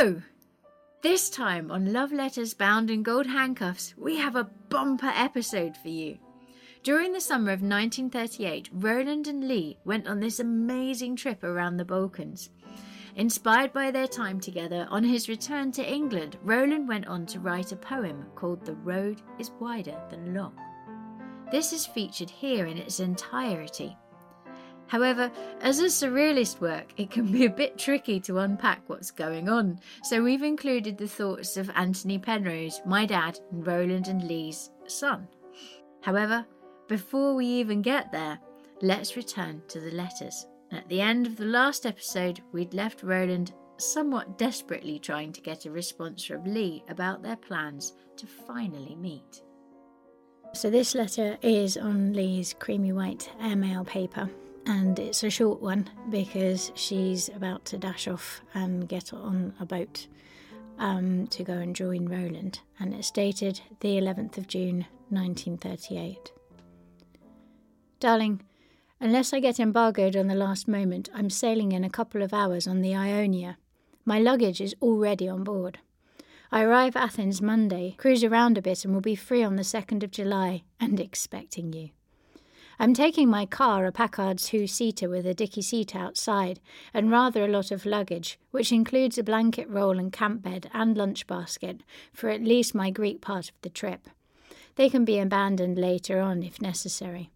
So, this time on Love Letters Bound in Gold Handcuffs, we have a bumper episode for you. During the summer of 1938, Roland and Lee went on this amazing trip around the Balkans. Inspired by their time together, on his return to England, Roland went on to write a poem called The Road is Wider Than Long. This is featured here in its entirety. However, as a surrealist work, it can be a bit tricky to unpack what's going on, so we've included the thoughts of Antony Penrose, my dad, and Roland and Lee's son. However, before we even get there, let's return to the letters. At the end of the last episode, we'd left Roland somewhat desperately trying to get a response from Lee about their plans to finally meet. So, this letter is on Lee's creamy white airmail paper, and it's a short one because she's about to dash off and get on a boat um, to go and join Roland. And it's dated the 11th of June 1938. Darling, unless I get embargoed on the last moment, I'm sailing in a couple of hours on the Ionia. My luggage is already on board. I arrive Athens Monday, cruise around a bit, and will be free on the 2nd of July and expecting you. I'm taking my car, a Packard two seater with a dicky seat outside, and rather a lot of luggage, which includes a blanket roll and camp bed and lunch basket for at least my Greek part of the trip. They can be abandoned later on if necessary.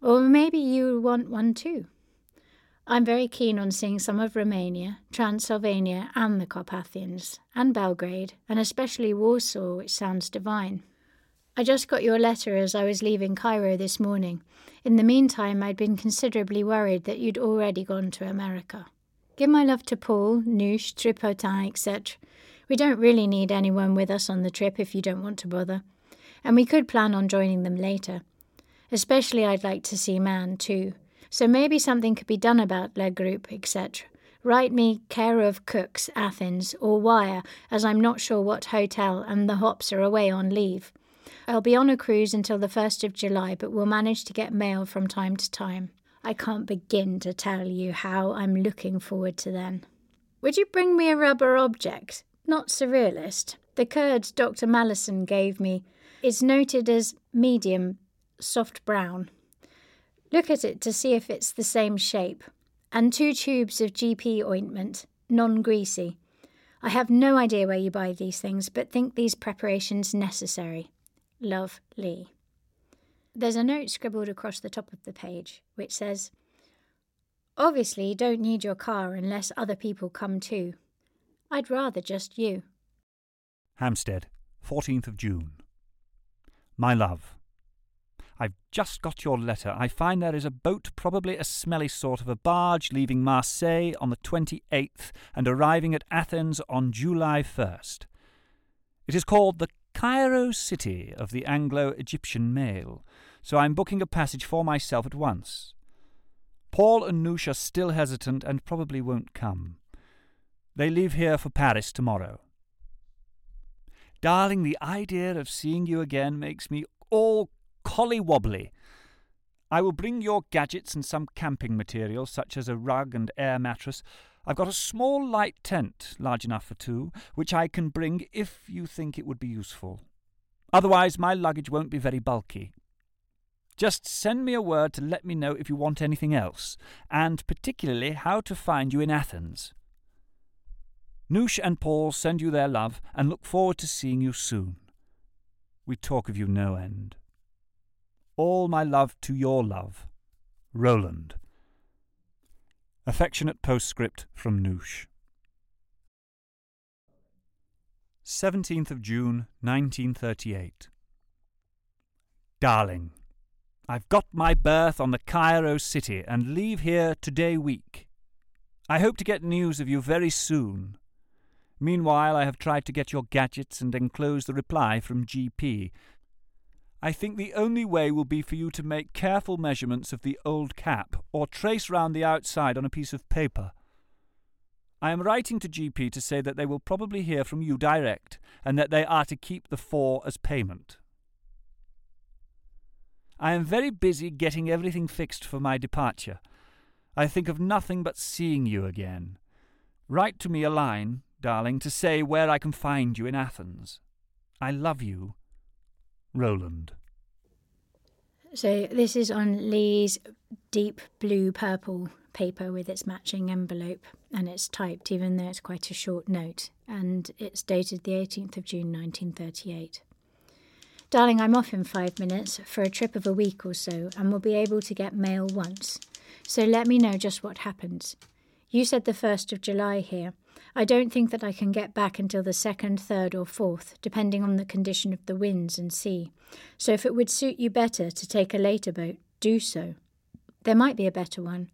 Or maybe you want one too. I'm very keen on seeing some of Romania, Transylvania, and the Carpathians, and Belgrade, and especially Warsaw, which sounds divine. I just got your letter as I was leaving Cairo this morning. In the meantime, I'd been considerably worried that you'd already gone to America. Give my love to Paul, Nusch, Tripotin, etc. We don't really need anyone with us on the trip if you don't want to bother. And we could plan on joining them later. Especially, I'd like to see Man, too. So maybe something could be done about Le Group, etc. Write me care of Cooks, Athens, or wire, as I'm not sure what hotel and the hops are away on leave. I'll be on a cruise until the 1st of July, but will manage to get mail from time to time. I can't begin to tell you how I'm looking forward to then. Would you bring me a rubber object? Not surrealist. The curd Dr. Mallison gave me is noted as medium, soft brown. Look at it to see if it's the same shape. And two tubes of GP ointment, non greasy. I have no idea where you buy these things, but think these preparations necessary. Love Lee. There's a note scribbled across the top of the page which says, Obviously, don't need your car unless other people come too. I'd rather just you. Hampstead, 14th of June. My love, I've just got your letter. I find there is a boat, probably a smelly sort of a barge, leaving Marseille on the 28th and arriving at Athens on July 1st. It is called the Cairo City of the Anglo Egyptian mail, so I'm booking a passage for myself at once. Paul and Nusch are still hesitant and probably won't come. They leave here for Paris tomorrow. Darling, the idea of seeing you again makes me all colly wobbly. I will bring your gadgets and some camping material, such as a rug and air mattress, I've got a small light tent, large enough for two, which I can bring if you think it would be useful. Otherwise, my luggage won't be very bulky. Just send me a word to let me know if you want anything else, and particularly how to find you in Athens. Nusch and Paul send you their love and look forward to seeing you soon. We talk of you no end. All my love to your love, Roland. Affectionate postscript from Nusch. 17th of June, 1938. Darling, I've got my berth on the Cairo City and leave here today week. I hope to get news of you very soon. Meanwhile, I have tried to get your gadgets and enclose the reply from GP, I think the only way will be for you to make careful measurements of the old cap, or trace round the outside on a piece of paper. I am writing to GP to say that they will probably hear from you direct, and that they are to keep the four as payment. I am very busy getting everything fixed for my departure. I think of nothing but seeing you again. Write to me a line, darling, to say where I can find you in Athens. I love you, Roland. So this is on Lee's deep blue purple paper with its matching envelope, and it's typed, even though it's quite a short note, and it's dated the 18th of June 1938. Darling, I'm off in five minutes for a trip of a week or so, and will be able to get mail once. So let me know just what happens. You said the 1st of July here. I don't think that I can get back until the 2nd, 3rd, or 4th, depending on the condition of the winds and sea. So if it would suit you better to take a later boat, do so. There might be a better one.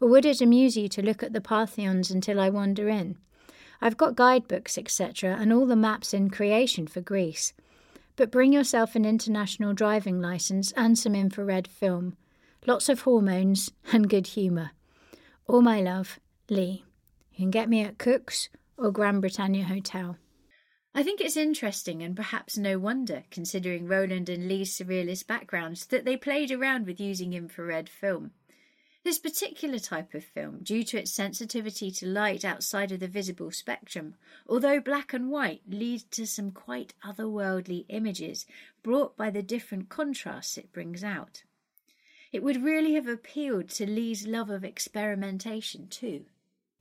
Or would it amuse you to look at the Parthenos until I wander in? I've got guidebooks, etc., and all the maps in creation for Greece. But bring yourself an international driving license and some infrared film. Lots of hormones and good humour. All my love, Lee. You can get me at Cook's or Grand Britannia Hotel. I think it's interesting and perhaps no wonder, considering Roland and Lee's surrealist backgrounds, that they played around with using infrared film. This particular type of film, due to its sensitivity to light outside of the visible spectrum, although black and white, leads to some quite otherworldly images brought by the different contrasts it brings out. It would really have appealed to Lee's love of experimentation too.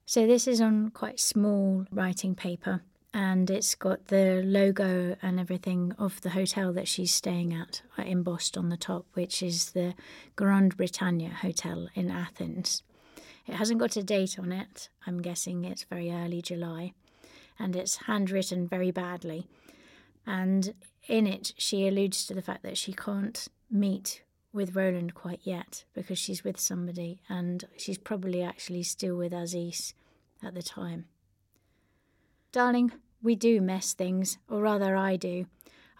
So, this is on quite small writing paper and it's got the logo and everything of the hotel that she's staying at uh, embossed on the top, which is the Grand Britannia Hotel in Athens. It hasn't got a date on it. I'm guessing it's very early July, and it's handwritten very badly. And in it, she alludes to the fact that she can't meet with Roland quite yet because she's with somebody, and she's probably actually still with Aziz at the time. Darling, we do mess things, or rather, I do.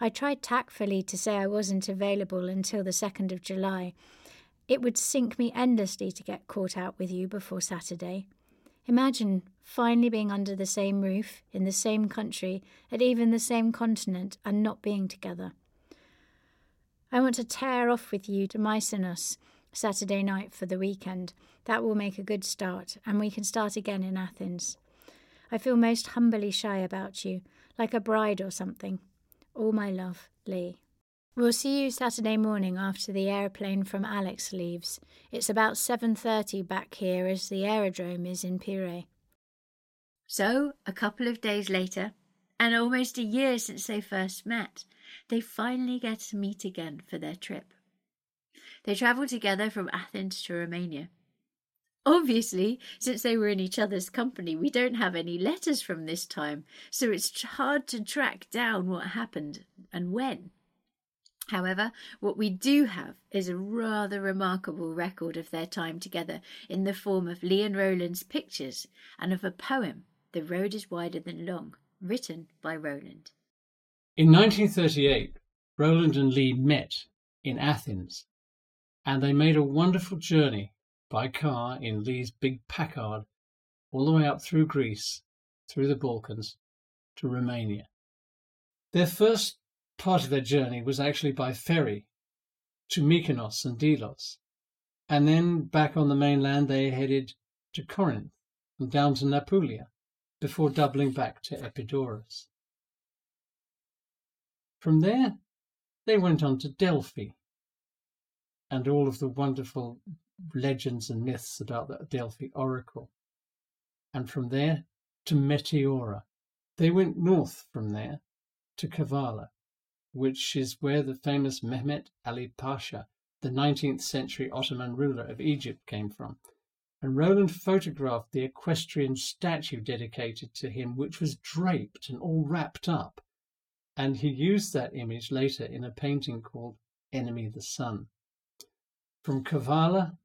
I tried tactfully to say I wasn't available until the 2nd of July. It would sink me endlessly to get caught out with you before Saturday. Imagine finally being under the same roof, in the same country, at even the same continent, and not being together. I want to tear off with you to Mykonos Saturday night for the weekend. That will make a good start, and we can start again in Athens. I feel most humbly shy about you, like a bride or something. All my love, Lee. We'll see you Saturday morning after the aeroplane from Alex leaves. It's about 7:30 back here as the aerodrome is in Piraeus. So, a couple of days later, and almost a year since they first met, they finally get to meet again for their trip. They travel together from Athens to Romania. Obviously, since they were in each other's company, we don't have any letters from this time, so it's hard to track down what happened and when. However, what we do have is a rather remarkable record of their time together in the form of Lee and Roland's pictures and of a poem, The Road is Wider Than Long, written by Roland. In 1938, Roland and Lee met in Athens, and they made a wonderful journey by car in Lee's big Packard all the way up through Greece, through the Balkans, to Romania. Their first part of their journey was actually by ferry to Mykonos and Delos, and then back on the mainland they headed to Corinth and down to Nauplia before doubling back to Epidaurus. From there, they went on to Delphi and all of the wonderful legends and myths about the Delphi oracle. And from there to Meteora. They went north from there to Kavala, which is where the famous Mehmet Ali Pasha, the 19th century Ottoman ruler of Egypt, came from. And Roland photographed the equestrian statue dedicated to him, which was draped and all wrapped up. And he used that image later in a painting called Enemy the Sun. From Kavala,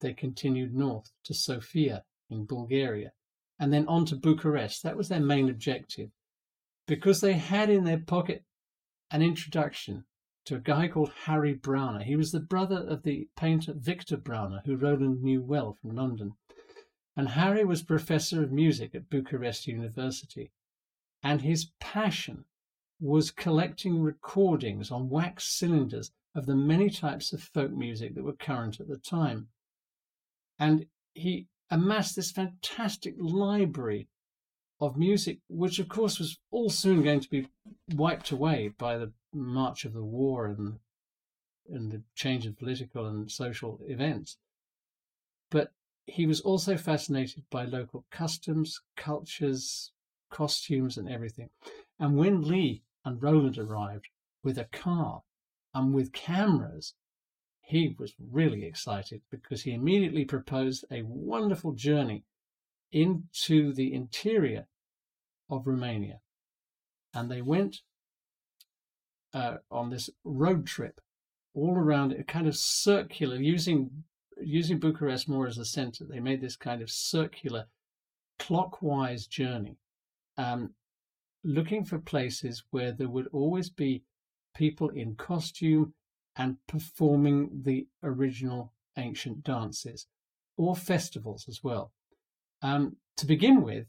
they continued north to Sofia in Bulgaria and then on to Bucharest. That was their main objective because they had in their pocket an introduction to a guy called Harry Brauner. He was the brother of the painter Victor Brauner, who Roland knew well from London. And Harry was professor of music at Bucharest University. And his passion was collecting recordings on wax cylinders of the many types of folk music that were current at the time. And he amassed this fantastic library of music, which of course was all soon going to be wiped away by the march of the war and and the change of political and social events. But he was also fascinated by local customs, cultures, costumes, and everything. And when Lee and Roland arrived with a car and with cameras, he was really excited because he immediately proposed a wonderful journey into the interior of Romania. And they went uh, on this road trip all around a kind of circular, using using Bucharest more as a center. They made this kind of circular, clockwise journey, um, looking for places where there would always be people in costume and performing the original ancient dances or festivals as well. Um, to begin with,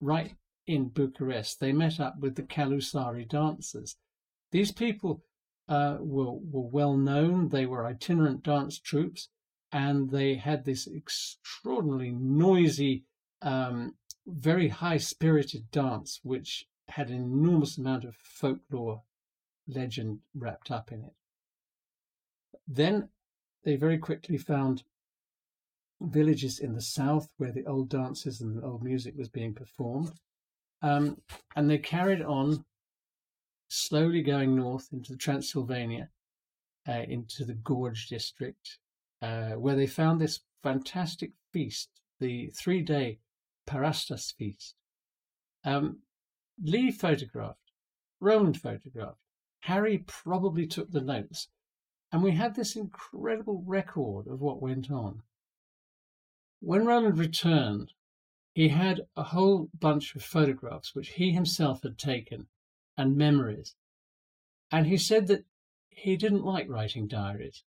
right in Bucharest, they met up with the Calusari dancers. These people uh, were, were well known. They were itinerant dance troupes, and they had this extraordinarily noisy, um, very high spirited dance, which had an enormous amount of folklore legend wrapped up in it. Then they very quickly found villages in the south where the old dances and the old music was being performed. Um, and they carried on slowly going north into Transylvania, uh, into the Gorj district, uh, where they found this fantastic feast, the three day Parastas feast. Um, Lee photographed, Roland photographed, Harry probably took the notes, and we have this incredible record of what went on. When Roland returned, he had a whole bunch of photographs which he himself had taken and memories. And he said that he didn't like writing diaries,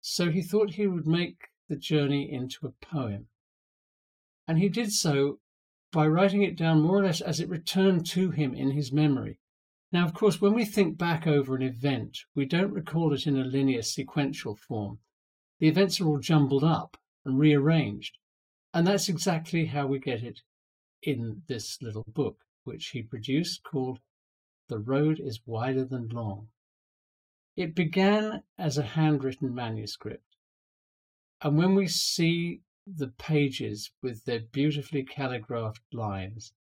so he thought he would make the journey into a poem. And he did so by writing it down more or less as it returned to him in his memory. Now, of course, when we think back over an event, we don't recall it in a linear sequential form. The events are all jumbled up and rearranged. And that's exactly how we get it in this little book, which he produced called The Road is Wider Than Long. It began as a handwritten manuscript. And when we see the pages with their beautifully calligraphed lines,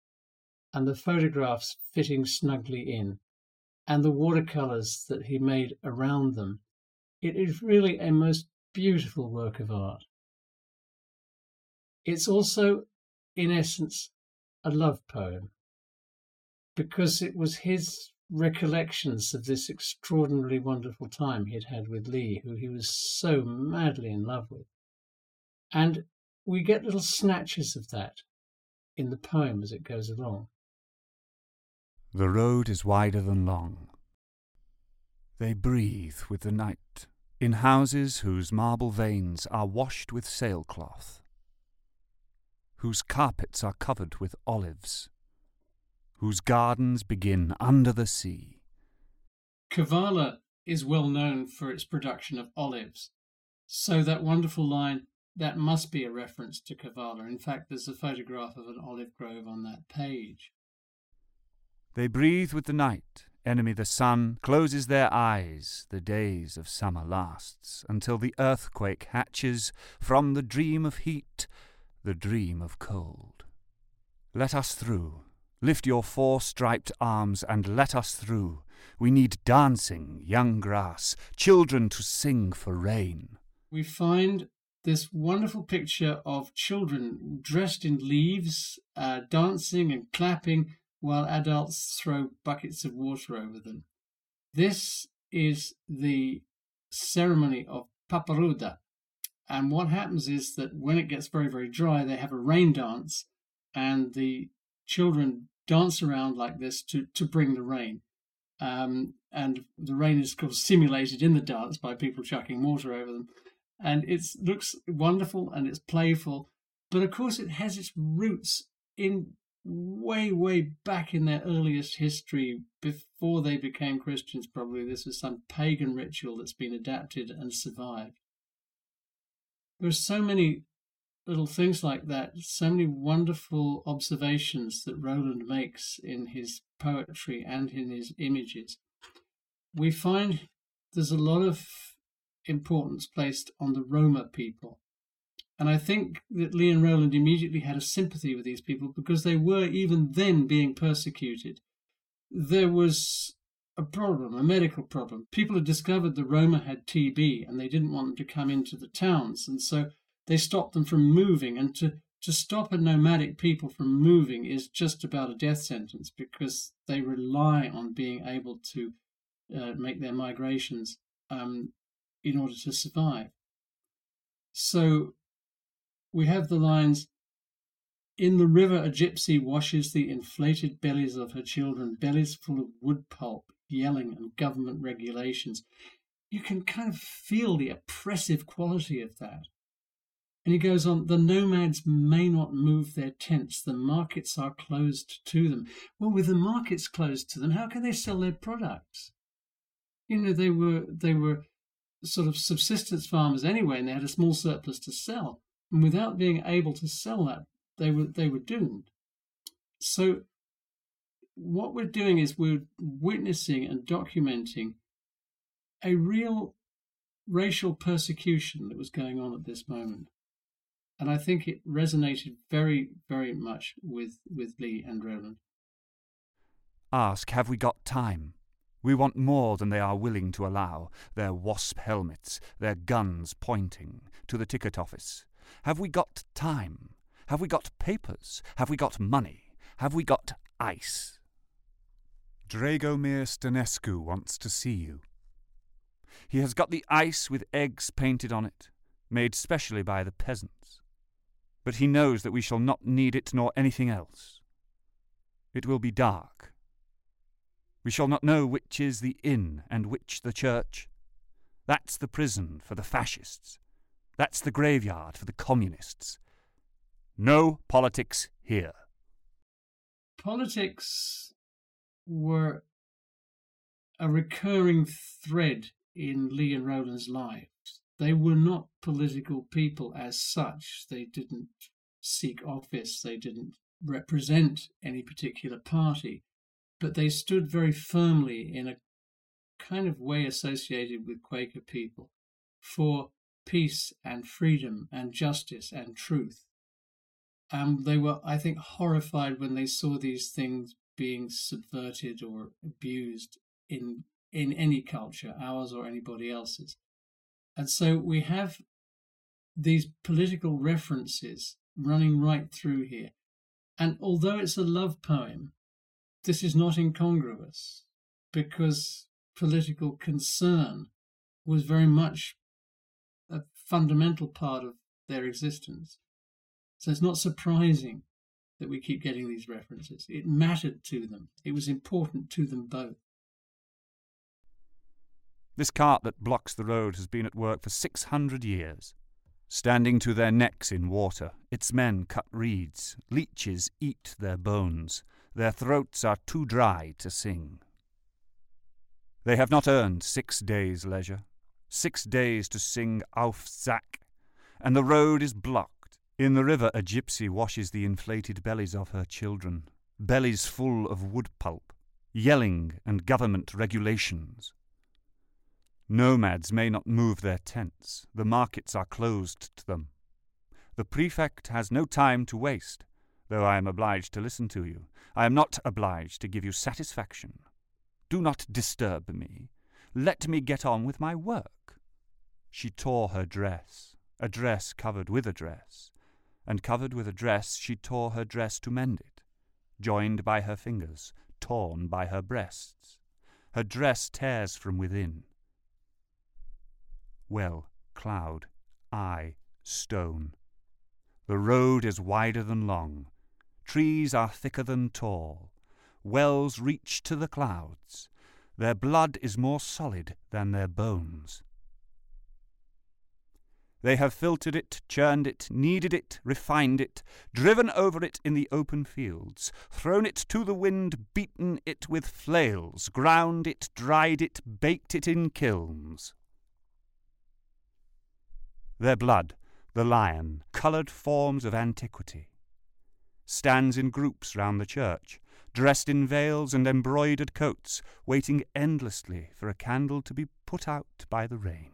and the photographs fitting snugly in, and the watercolors that he made around them, it is really a most beautiful work of art. It's also, in essence, a love poem because it was his recollections of this extraordinarily wonderful time he'd had with Lee, who he was so madly in love with. And we get little snatches of that in the poem as it goes along. The road is wider than long. They breathe with the night in houses whose marble veins are washed with sailcloth whose carpets are covered with olives, whose gardens begin under the sea. Kavala is well known for its production of olives, so that wonderful line, that must be a reference to Kavala. In fact, there's a photograph of an olive grove on that page. They breathe with the night. Enemy the sun closes their eyes. The days of summer lasts until the earthquake hatches from the dream of heat the dream of cold. Let us through. Lift your four striped arms and let us through. We need dancing, young grass, children to sing for rain. We find this wonderful picture of children dressed in leaves, uh, dancing and clapping while adults throw buckets of water over them. This is the ceremony of Paparuda, and what happens is that when it gets very, very dry, they have a rain dance, and the children dance around like this to, to bring the rain. Um, and the rain is, of course, simulated in the dance by people chucking water over them. And it looks wonderful and it's playful, but of course, it has its roots in way, way back in their earliest history, before they became Christians, probably. This is some pagan ritual that's been adapted and survived. There are so many little things like that, so many wonderful observations that Roland makes in his poetry and in his images. We find there's a lot of importance placed on the Roma people. And I think that Lee and Roland immediately had a sympathy with these people because they were even then being persecuted. There was a problem, a medical problem. People had discovered the Roma had TB and they didn't want them to come into the towns. And so they stopped them from moving. And to, to stop a nomadic people from moving is just about a death sentence because they rely on being able to uh, make their migrations um, in order to survive. So we have the lines In the river, a gypsy washes the inflated bellies of her children, bellies full of wood pulp, yelling, and government regulations. You can kind of feel the oppressive quality of that. And he goes on, the nomads may not move their tents. The markets are closed to them. Well, with the markets closed to them, how can they sell their products? You know, they were they were sort of subsistence farmers anyway, and they had a small surplus to sell. And without being able to sell that, they were they were doomed. So what we're doing is we're witnessing and documenting a real racial persecution that was going on at this moment. And I think it resonated very, very much with, with Lee and Roland. Ask, have we got time? We want more than they are willing to allow, their wasp helmets, their guns pointing to the ticket office. Have we got time? Have we got papers? Have we got money? Have we got ice? Dragomir Stanescu wants to see you. He has got the ice with eggs painted on it, made specially by the peasants. But he knows that we shall not need it nor anything else. It will be dark. We shall not know which is the inn and which the church. That's the prison for the fascists. That's the graveyard for the communists. No politics here. Politics were a recurring thread in Lee and Roland's lives. They were not political people as such. They didn't seek office, they didn't represent any particular party, but they stood very firmly in a kind of way associated with Quaker people for peace and freedom and justice and truth. And they were, I think, horrified when they saw these things being subverted or abused in in any culture, ours or anybody else's. And so we have these political references running right through here. And although it's a love poem, this is not incongruous because political concern was very much a fundamental part of their existence. So it's not surprising that we keep getting these references. It mattered to them, it was important to them both. This cart that blocks the road has been at work for six hundred years. Standing to their necks in water, its men cut reeds, leeches eat their bones, their throats are too dry to sing. They have not earned six days' leisure, six days to sing Auf Zack, and the road is blocked in the river, a gypsy washes the inflated bellies of her children, bellies full of wood pulp, yelling and government regulations. Nomads may not move their tents, the markets are closed to them. The prefect has no time to waste, though I am obliged to listen to you. I am not obliged to give you satisfaction. Do not disturb me. Let me get on with my work. She tore her dress, a dress covered with a dress and covered with a dress she tore her dress to mend it, joined by her fingers, torn by her breasts. Her dress tears from within. Well, cloud, I, stone. The road is wider than long, trees are thicker than tall, wells reach to the clouds, their blood is more solid than their bones. They have filtered it, churned it, kneaded it, refined it, driven over it in the open fields, thrown it to the wind, beaten it with flails, ground it, dried it, baked it in kilns. Their blood, the lion, coloured forms of antiquity, stands in groups round the church, dressed in veils and embroidered coats, waiting endlessly for a candle to be put out by the rain.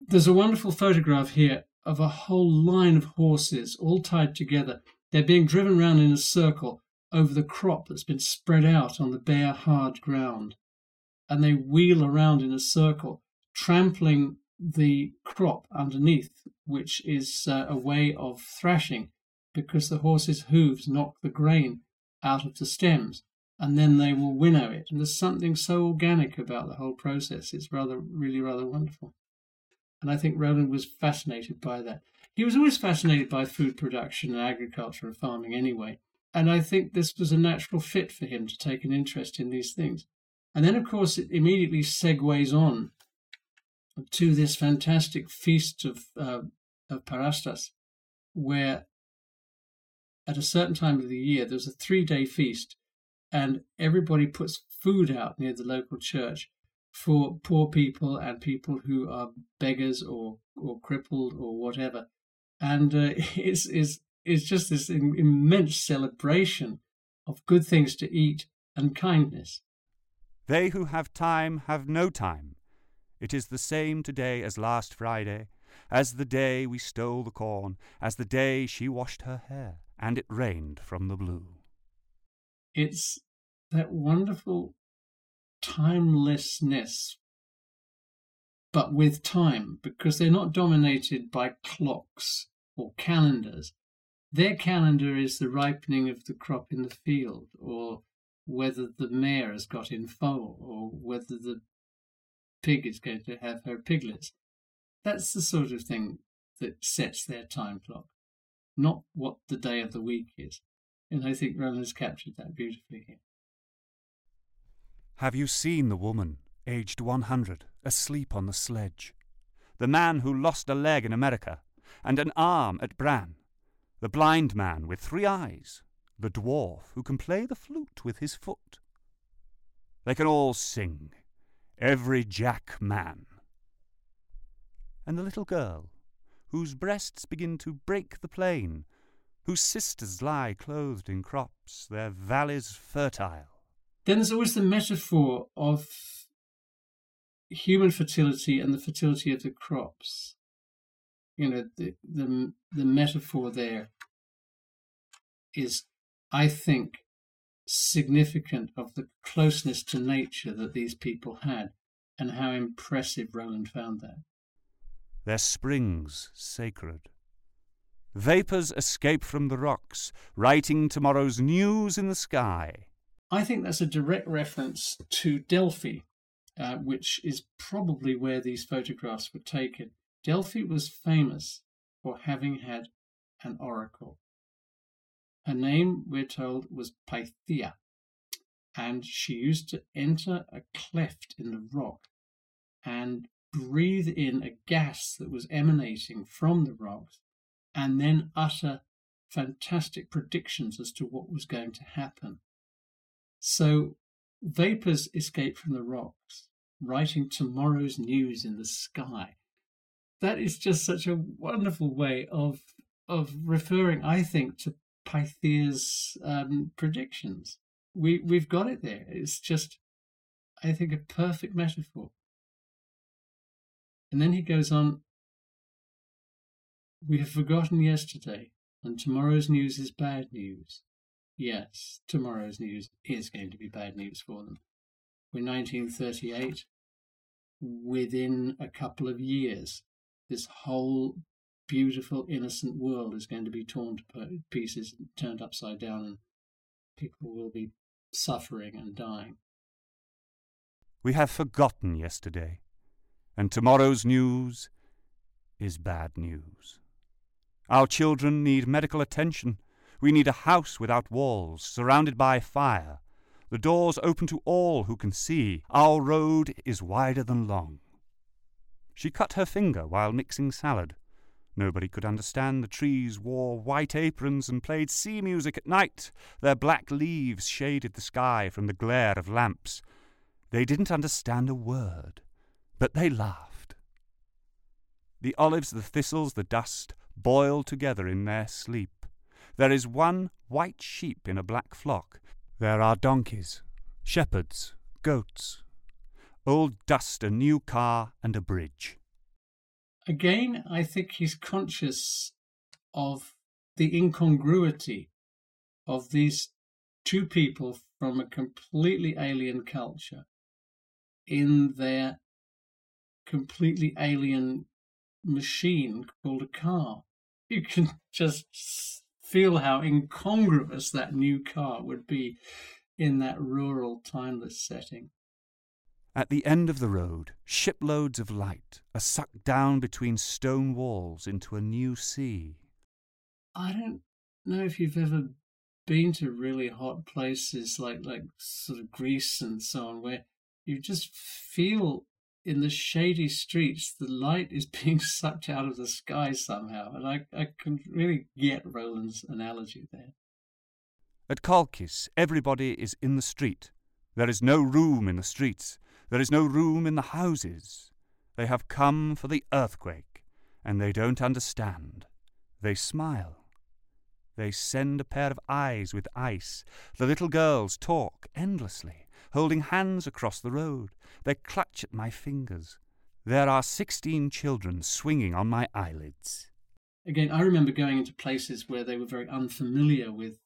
There's a wonderful photograph here of a whole line of horses all tied together. They're being driven round in a circle over the crop that's been spread out on the bare, hard ground. And they wheel around in a circle, trampling the crop underneath, which is uh, a way of thrashing because the horse's hooves knock the grain out of the stems and then they will winnow it. And there's something so organic about the whole process. It's rather, really rather wonderful. And I think Roland was fascinated by that. He was always fascinated by food production and agriculture and farming anyway. And I think this was a natural fit for him to take an interest in these things. And then, of course, it immediately segues on to this fantastic feast of, uh, of Parastas, where at a certain time of the year there's a three day feast, and everybody puts food out near the local church for poor people and people who are beggars or, or crippled or whatever. And uh, it's, it's, it's just this immense celebration of good things to eat and kindness. They who have time have no time. It is the same today as last Friday, as the day we stole the corn, as the day she washed her hair, and it rained from the blue. It's that wonderful timelessness, but with time, because they're not dominated by clocks or calendars. Their calendar is the ripening of the crop in the field, or whether the mare has got in foal, or whether the pig is going to have her piglets. That's the sort of thing that sets their time clock, not what the day of the week is. And I think Roland has captured that beautifully here. Have you seen the woman, aged 100, asleep on the sledge? The man who lost a leg in America and an arm at Bran? The blind man with three eyes? The dwarf who can play the flute with his foot? They can all sing, every jack man. And the little girl, whose breasts begin to break the plain, whose sisters lie clothed in crops, their valleys fertile. Then there's always the metaphor of human fertility and the fertility of the crops. You know, the the, the metaphor there is, I think, significant of the closeness to nature that these people had and how impressive Roland found that. Their springs sacred. Vapours escape from the rocks, writing tomorrow's news in the sky. I think that's a direct reference to Delphi, uh, which is probably where these photographs were taken. Delphi was famous for having had an oracle. Her name, we're told, was Pythia, and she used to enter a cleft in the rock and breathe in a gas that was emanating from the rocks and then utter fantastic predictions as to what was going to happen. So vapors escape from the rocks, writing tomorrow's news in the sky. That is just such a wonderful way of of referring, I think, to Pythia's um, predictions. We we've got it there. It's just, I think, a perfect metaphor. And then he goes on. We have forgotten yesterday, and tomorrow's news is bad news. Yes, tomorrow's news is going to be bad news for them. We're 1938. Within a couple of years, this whole beautiful, innocent world is going to be torn to pieces, turned upside down, and people will be suffering and dying. We have forgotten yesterday, and tomorrow's news is bad news. Our children need medical attention. We need a house without walls, surrounded by fire. The doors open to all who can see. Our road is wider than long. She cut her finger while mixing salad. Nobody could understand the trees wore white aprons and played sea music at night. Their black leaves shaded the sky from the glare of lamps. They didn't understand a word, but they laughed. The olives, the thistles, the dust boil together in their sleep. There is one white sheep in a black flock. There are donkeys, shepherds, goats, old dust, a new car, and a bridge. Again, I think he's conscious of the incongruity of these two people from a completely alien culture in their completely alien machine called a car. You can just feel how incongruous that new car would be in that rural, timeless setting. At the end of the road, shiploads of light are sucked down between stone walls into a new sea. I don't know if you've ever been to really hot places like like sort of Greece and so on, where you just feel in the shady streets the light is being sucked out of the sky somehow, and I I can really get Roland's analogy there. At Colchis, everybody is in the street. There is no room in the streets. There is no room in the houses. They have come for the earthquake, and they don't understand. They smile. They send a pair of eyes with ice. The little girls talk endlessly, holding hands across the road. They clutch at my fingers. There are sixteen children swinging on my eyelids. Again, I remember going into places where they were very unfamiliar with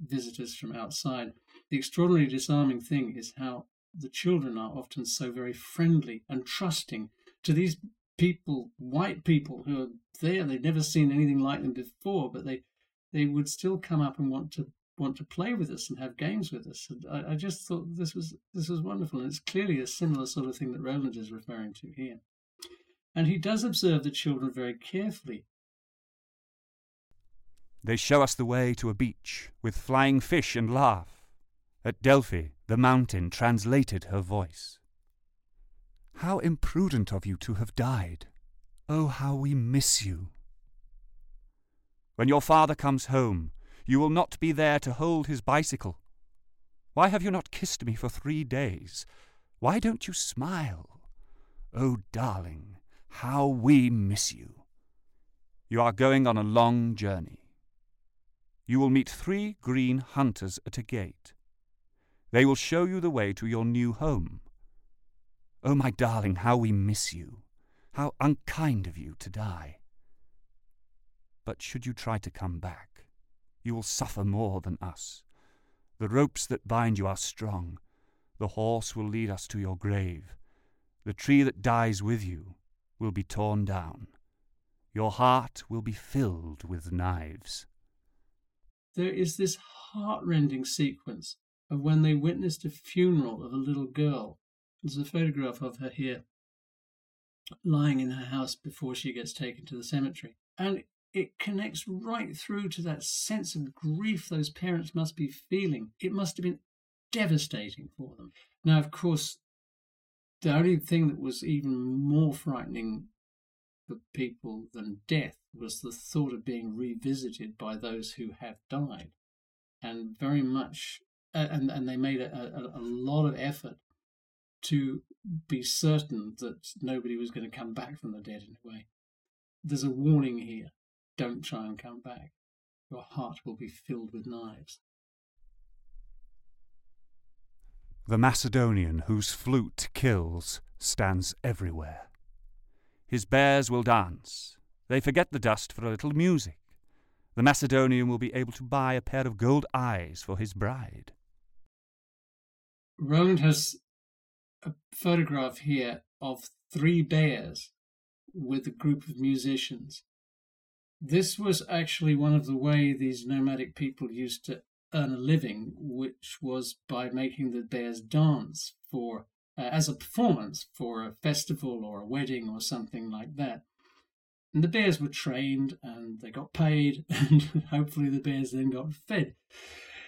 visitors from outside. The extraordinarily disarming thing is how the children are often so very friendly and trusting to these people, white people who are there. They've never seen anything like them before, but they they would still come up and want to want to play with us and have games with us. And I, I just thought this was this was wonderful, and it's clearly a similar sort of thing that Roland is referring to here. And he does observe the children very carefully. They show us the way to a beach with flying fish and laugh. At Delphi, the mountain translated her voice. How imprudent of you to have died. Oh, how we miss you. When your father comes home, you will not be there to hold his bicycle. Why have you not kissed me for three days? Why don't you smile? Oh, darling, how we miss you. You are going on a long journey. You will meet three green hunters at a gate. They will show you the way to your new home. Oh, my darling, how we miss you. How unkind of you to die. But should you try to come back, you will suffer more than us. The ropes that bind you are strong. The horse will lead us to your grave. The tree that dies with you will be torn down. Your heart will be filled with knives. There is this heartrending sequence of when they witnessed a funeral of a little girl. There's a photograph of her here, lying in her house before she gets taken to the cemetery. And it connects right through to that sense of grief those parents must be feeling. It must have been devastating for them. Now, of course, the only thing that was even more frightening for people than death was the thought of being revisited by those who have died. And very much, uh, and, and they made a, a, a lot of effort to be certain that nobody was going to come back from the dead in a way. There's a warning here don't try and come back. Your heart will be filled with knives. The Macedonian whose flute kills stands everywhere. His bears will dance. They forget the dust for a little music. The Macedonian will be able to buy a pair of gold eyes for his bride. Roland has a photograph here of three bears with a group of musicians this was actually one of the way these nomadic people used to earn a living, which was by making the bears dance for uh, as a performance for a festival or a wedding or something like that. And the bears were trained and they got paid, and hopefully the bears then got fed.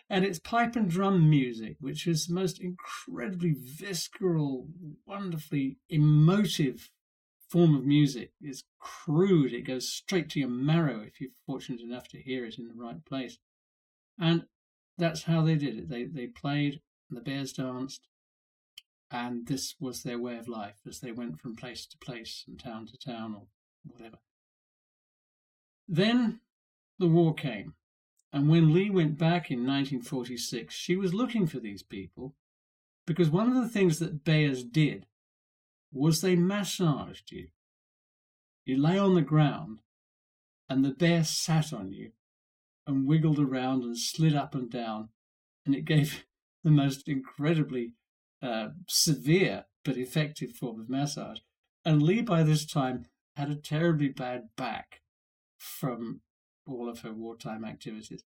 And it's pipe and drum music, which is the most incredibly visceral, wonderfully emotive form of music is crude. It goes straight to your marrow if you're fortunate enough to hear it in the right place. And that's how they did it. They they played, and the bears danced, and this was their way of life as they went from place to place and town to town or whatever. Then the war came, and when Lee went back in 1946, she was looking for these people because one of the things that bears did was they massaged you. You lay on the ground, and the bear sat on you and wiggled around and slid up and down, and it gave the most incredibly uh, severe but effective form of massage. And Lee, by this time, had a terribly bad back from all of her wartime activities.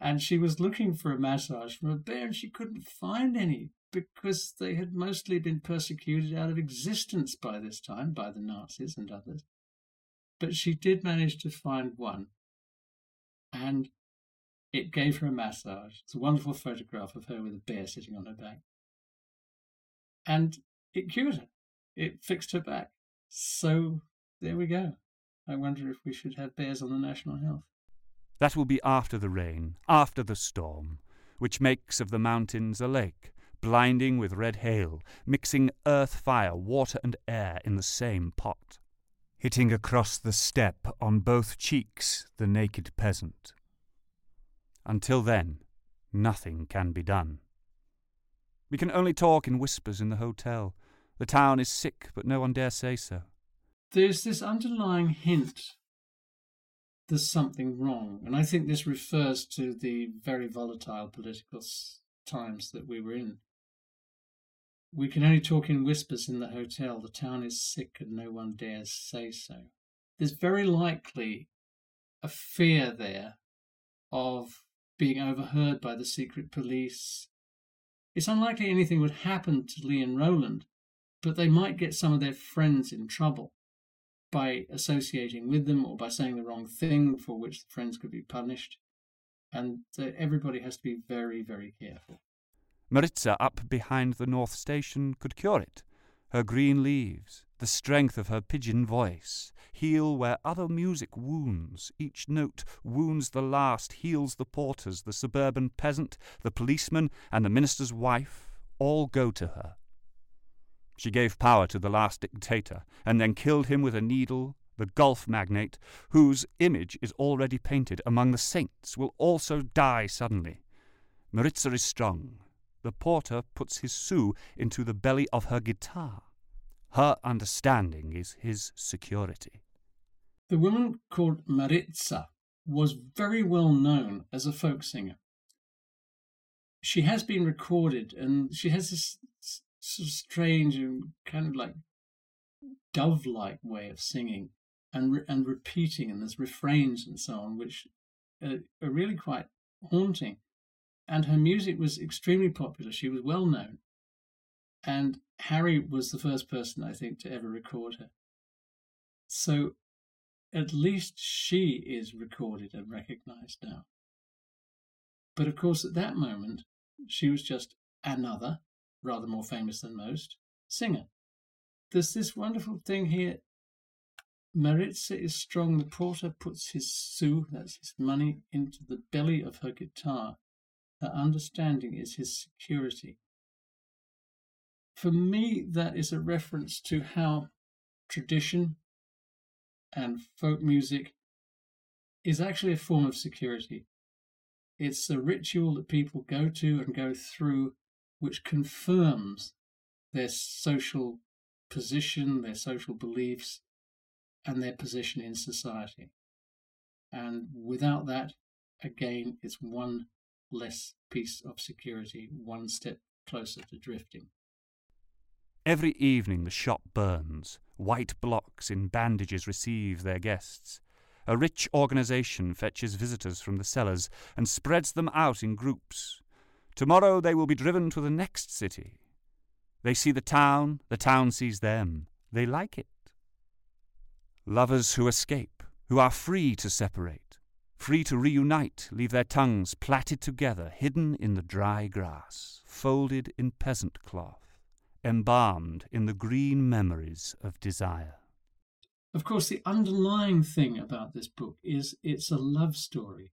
And she was looking for a massage from a bear, and she couldn't find any because they had mostly been persecuted out of existence by this time by the Nazis and others. But she did manage to find one, and it gave her a massage. It's a wonderful photograph of her with a bear sitting on her back. And it cured her, it fixed her back. So there we go. I wonder if we should have bears on the national health. That will be after the rain, after the storm, which makes of the mountains a lake, blinding with red hail, mixing earth, fire, water, and air in the same pot, hitting across the steppe on both cheeks the naked peasant. Until then, nothing can be done. We can only talk in whispers in the hotel. The town is sick, but no one dare say so. There's this underlying hint there's something wrong. And I think this refers to the very volatile political times that we were in. We can only talk in whispers in the hotel. The town is sick and no one dares say so. There's very likely a fear there of being overheard by the secret police. It's unlikely anything would happen to Lee and Roland, but they might get some of their friends in trouble by associating with them or by saying the wrong thing for which the friends could be punished. And uh, everybody has to be very, very careful. Maritza up behind the North Station could cure it. Her green leaves, the strength of her pigeon voice, heal where other music wounds. Each note wounds the last, heals the porters, the suburban peasant, the policeman, and the minister's wife. All go to her. She gave power to the last dictator, and then killed him with a needle. The golf magnate, whose image is already painted among the saints, will also die suddenly. Maritza is strong. The porter puts his sou into the belly of her guitar. Her understanding is his security. The woman called Maritza was very well known as a folk singer. She has been recorded, and she has this sort of strange and kind of like dove-like way of singing and re- and repeating, and there's refrains and so on, which are, are really quite haunting. And her music was extremely popular. She was well known, and Harry was the first person I think to ever record her. So, at least she is recorded and recognized now. But of course, at that moment, she was just another rather more famous than most, singer. There's this wonderful thing here. Maritza is strong. The porter puts his sou, that's his money, into the belly of her guitar. Her understanding is his security. For me, that is a reference to how tradition and folk music is actually a form of security. It's a ritual that people go to and go through which confirms their social position, their social beliefs, and their position in society. And without that, again, it's one less piece of security, one step closer to drifting. Every evening the shop burns. White blocks in bandages receive their guests. A rich organization fetches visitors from the cellars and spreads them out in groups, Tomorrow they will be driven to the next city. They see the town, the town sees them. They like it. Lovers who escape, who are free to separate, free to reunite, leave their tongues plaited together, hidden in the dry grass, folded in peasant cloth, embalmed in the green memories of desire. Of course, the underlying thing about this book is it's a love story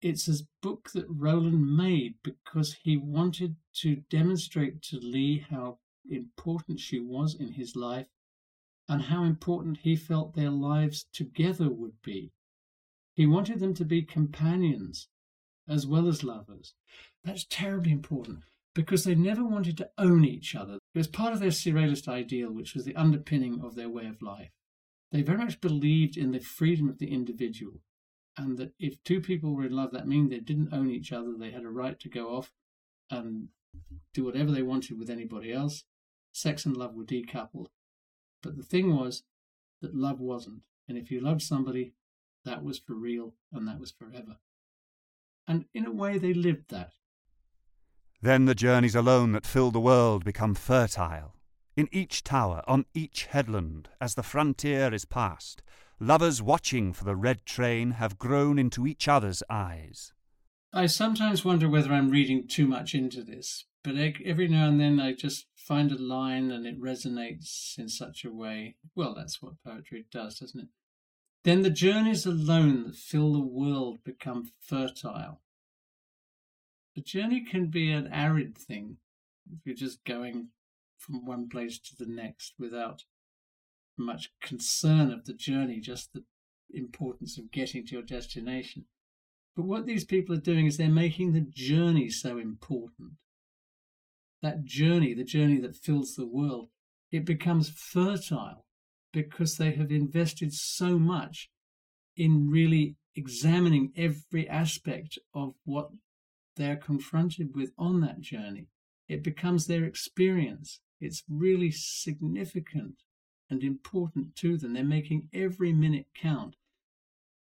it's a book that Roland made because he wanted to demonstrate to Lee how important she was in his life and how important he felt their lives together would be. He wanted them to be companions as well as lovers. That's terribly important because they never wanted to own each other. It was part of their surrealist ideal, which was the underpinning of their way of life. They very much believed in the freedom of the individual, and that if two people were in love, that means they didn't own each other. They had a right to go off and do whatever they wanted with anybody else. Sex and love were decoupled. But the thing was that love wasn't. And if you loved somebody, that was for real and that was forever. And in a way, they lived that. Then the journeys alone that fill the world become fertile. In each tower, on each headland, as the frontier is passed, lovers watching for the red train have grown into each other's eyes. I sometimes wonder whether I'm reading too much into this, but every now and then I just find a line and it resonates in such a way. Well, that's what poetry does, doesn't it? Then the journeys alone that fill the world become fertile. A journey can be an arid thing if you're just going from one place to the next without much concern of the journey, just the importance of getting to your destination. But what these people are doing is they're making the journey so important. That journey, the journey that fills the world, it becomes fertile because they have invested so much in really examining every aspect of what they're confronted with on that journey. It becomes their experience. It's really significant and important to them. They're making every minute count.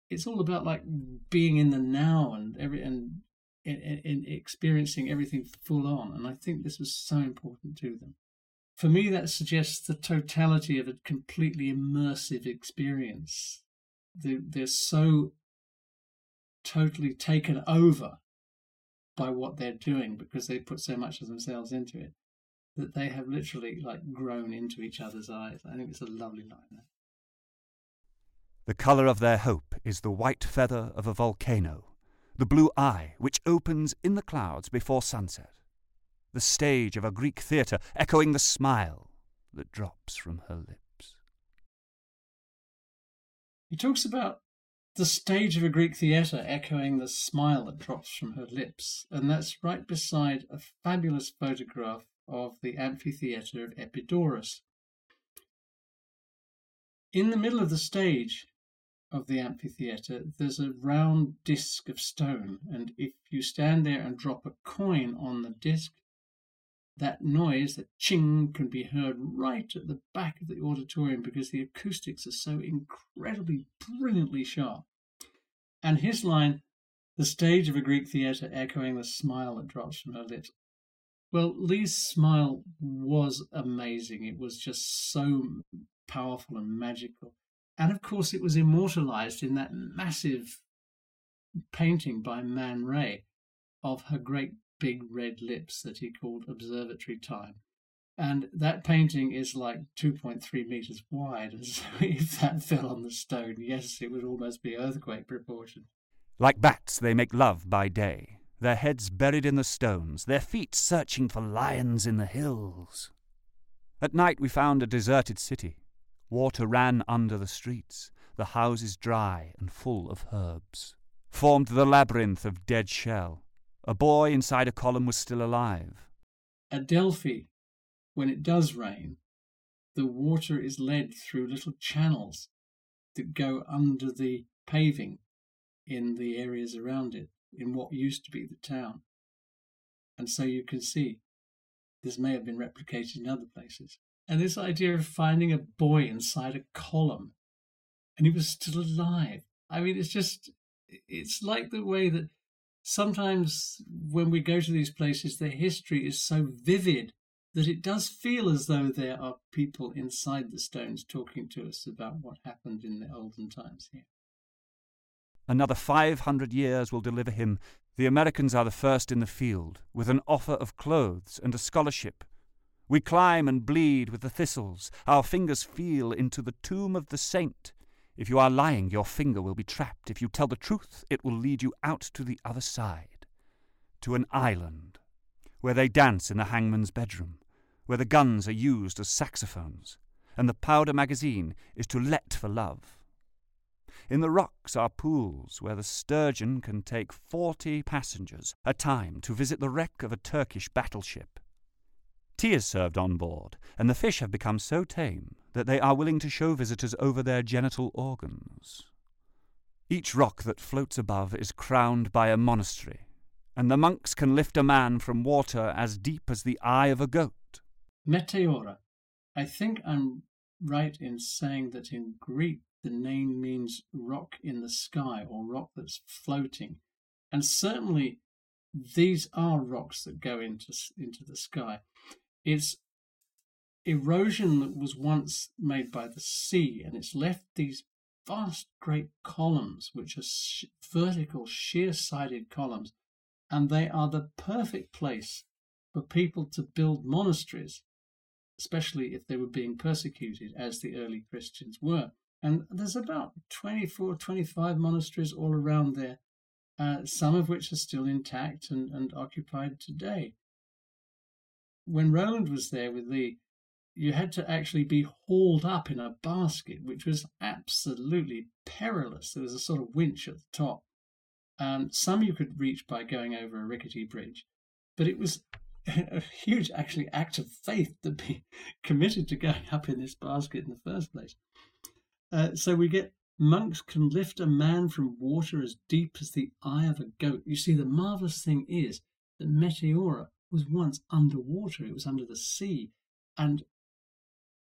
It's all about like being in the now and every and in experiencing everything full on. And I think this was so important to them for me, that suggests the totality of a completely immersive experience. They're so totally taken over by what they're doing because they put so much of themselves into it that they have literally like grown into each other's eyes. I think it's a lovely line. The colour of their hope is the white feather of a volcano, the blue eye which opens in the clouds before sunset the stage of a Greek theatre, echoing the smile that drops from her lips. He talks about the stage of a Greek theatre echoing the smile that drops from her lips, and that's right beside a fabulous photograph of the amphitheatre of Epidaurus. In the middle of the stage of the amphitheatre, there's a round disc of stone, and if you stand there and drop a coin on the disc, that noise, that ching, can be heard right at the back of the auditorium because the acoustics are so incredibly brilliantly sharp. And his line, the stage of a Greek theatre echoing the smile that drops from her lips. Well, Lee's smile was amazing. It was just so powerful and magical. And of course, it was immortalized in that massive painting by Man Ray of her great big red lips that he called Observatory Time. And that painting is like 2.3 meters wide. And so if that fell on the stone, yes, it would almost be earthquake proportion. Like bats, they make love by day, their heads buried in the stones, their feet searching for lions in the hills. At night, we found a deserted city. Water ran under the streets, the houses dry and full of herbs. Formed the labyrinth of dead shell, a boy inside a column was still alive. At Delphi, when it does rain, the water is led through little channels that go under the paving in the areas around it, in what used to be the town. And so you can see this may have been replicated in other places. And this idea of finding a boy inside a column and he was still alive. I mean, it's just, it's like the way that sometimes when we go to these places, the history is so vivid that it does feel as though there are people inside the stones talking to us about what happened in the olden times here. Another 500 years will deliver him. The Americans are the first in the field, with an offer of clothes and a scholarship. We climb and bleed with the thistles, our fingers feel into the tomb of the saint if you are lying, your finger will be trapped. If you tell the truth, it will lead you out to the other side, to an island, where they dance in the hangman's bedroom, where the guns are used as saxophones, and the powder magazine is to let for love. In the rocks are pools where the sturgeon can take forty passengers a time to visit the wreck of a Turkish battleship. Tea is served on board, and the fish have become so tame that they are willing to show visitors over their genital organs. Each rock that floats above is crowned by a monastery, and the monks can lift a man from water as deep as the eye of a goat. Meteora. I think I'm right in saying that in Greek the name means rock in the sky or rock that's floating. And certainly these are rocks that go into, into the sky. It's erosion that was once made by the sea, and it's left these vast, great columns, which are sh- vertical, sheer sided columns, and they are the perfect place for people to build monasteries, especially if they were being persecuted, as the early Christians were. And there's about 24, 25 monasteries all around there, uh, some of which are still intact and, and occupied today. When Roland was there with Lee, you had to actually be hauled up in a basket, which was absolutely perilous. There was a sort of winch at the top. Um, some you could reach by going over a rickety bridge, but it was a huge, actually, act of faith to be committed to going up in this basket in the first place. Uh, so we get monks can lift a man from water as deep as the eye of a goat. You see, the marvelous thing is that Meteora was once underwater, it was under the sea. And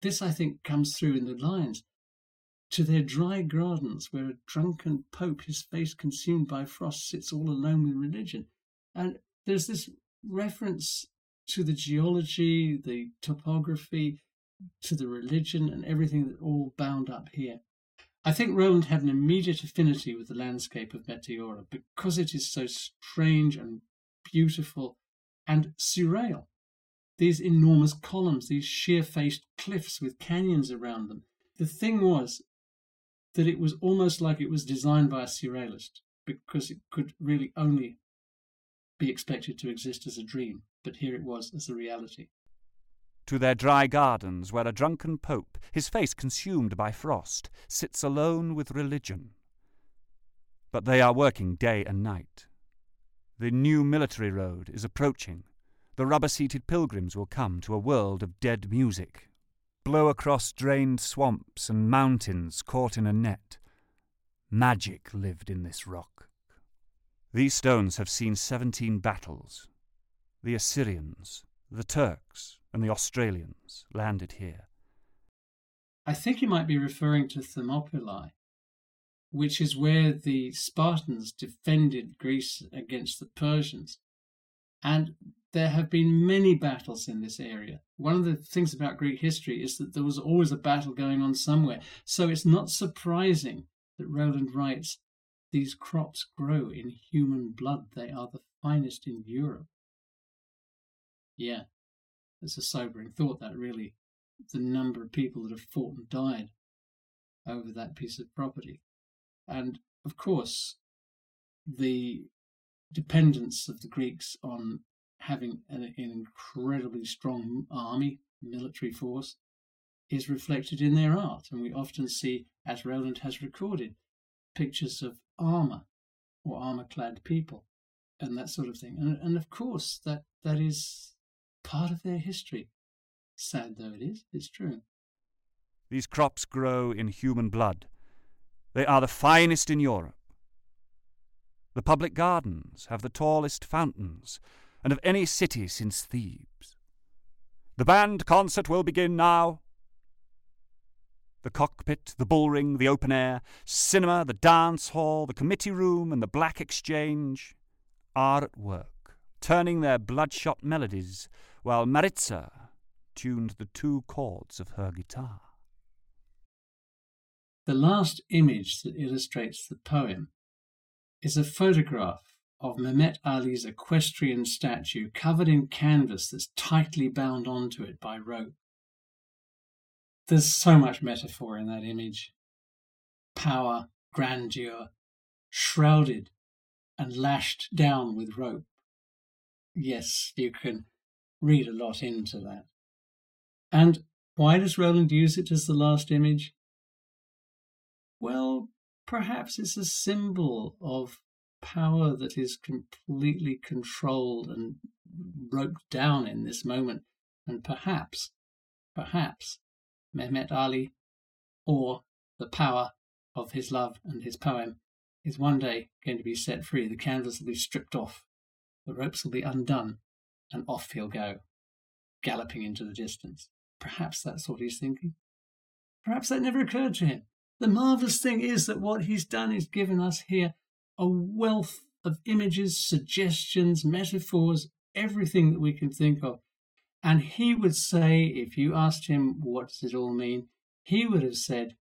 this, I think, comes through in the lines. To their dry gardens, where a drunken pope, his face consumed by frost, sits all alone with religion. And there's this reference to the geology, the topography, to the religion and everything that all bound up here. I think Roland had an immediate affinity with the landscape of Meteora because it is so strange and beautiful and surreal. These enormous columns, these sheer faced cliffs with canyons around them. The thing was that it was almost like it was designed by a surrealist because it could really only be expected to exist as a dream, but here it was as a reality to their dry gardens where a drunken pope, his face consumed by frost, sits alone with religion. But they are working day and night. The new military road is approaching. The rubber seated pilgrims will come to a world of dead music, blow across drained swamps and mountains caught in a net. Magic lived in this rock. These stones have seen seventeen battles. The Assyrians, the Turks, and the Australians landed here. I think he might be referring to Thermopylae, which is where the Spartans defended Greece against the Persians. And there have been many battles in this area. One of the things about Greek history is that there was always a battle going on somewhere. So it's not surprising that Roland writes, These crops grow in human blood. They are the finest in Europe. Yeah, it's a sobering thought that really the number of people that have fought and died over that piece of property. And of course, the dependence of the Greeks on having an, an incredibly strong army, military force, is reflected in their art. And we often see, as Roland has recorded, pictures of armor or armor clad people and that sort of thing. And, and of course, that, that is part of their history. Sad though it is, it's true. These crops grow in human blood. They are the finest in Europe. The public gardens have the tallest fountains, and of any city since Thebes. The band concert will begin now. The cockpit, the bullring, the open air, cinema, the dance hall, the committee room, and the black exchange are at work, turning their bloodshot melodies while Maritza tuned the two chords of her guitar. The last image that illustrates the poem is a photograph of Mehmet Ali's equestrian statue covered in canvas that's tightly bound onto it by rope. There's so much metaphor in that image power, grandeur, shrouded and lashed down with rope. Yes, you can read a lot into that. And Why does Roland use it as the last image? Well, perhaps it's a symbol of power that is completely controlled and roped down in this moment. And perhaps, perhaps, Mehmet Ali, or the power of his love and his poem, is one day going to be set free. The canvas will be stripped off, the ropes will be undone, and off he'll go, galloping into the distance. Perhaps that's what he's thinking. Perhaps that never occurred to him. The marvelous thing is that what he's done is given us here a wealth of images, suggestions, metaphors, everything that we can think of. And he would say, if you asked him, what does it all mean? He would have said,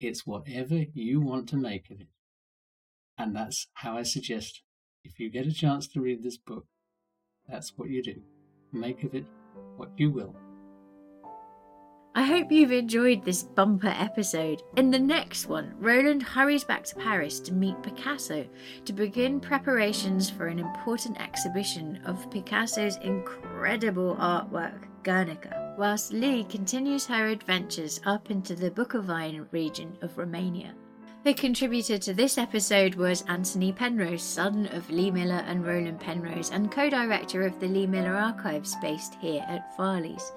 it's whatever you want to make of it. And that's how I suggest if you get a chance to read this book, that's what you do. Make of it what you will. I hope you've enjoyed this bumper episode. In the next one, Roland hurries back to Paris to meet Picasso to begin preparations for an important exhibition of Picasso's incredible artwork, Guernica, whilst Lee continues her adventures up into the Bukovina region of Romania. The contributor to this episode was Antony Penrose, son of Lee Miller and Roland Penrose, and co director of the Lee Miller Archives based here at Farley's.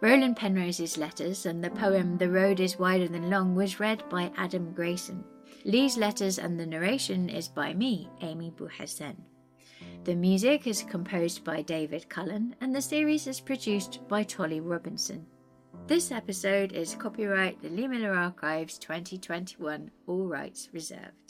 Roland Penrose's letters and the poem The Road is Wider Than Long was read by Adam Grayson. Lee's letters and the narration is by me, Ami Bouhassane. The music is composed by David Cullen and the series is produced by Tolly Robinson. This episode is copyright the Lee Miller Archives 2021, all rights reserved.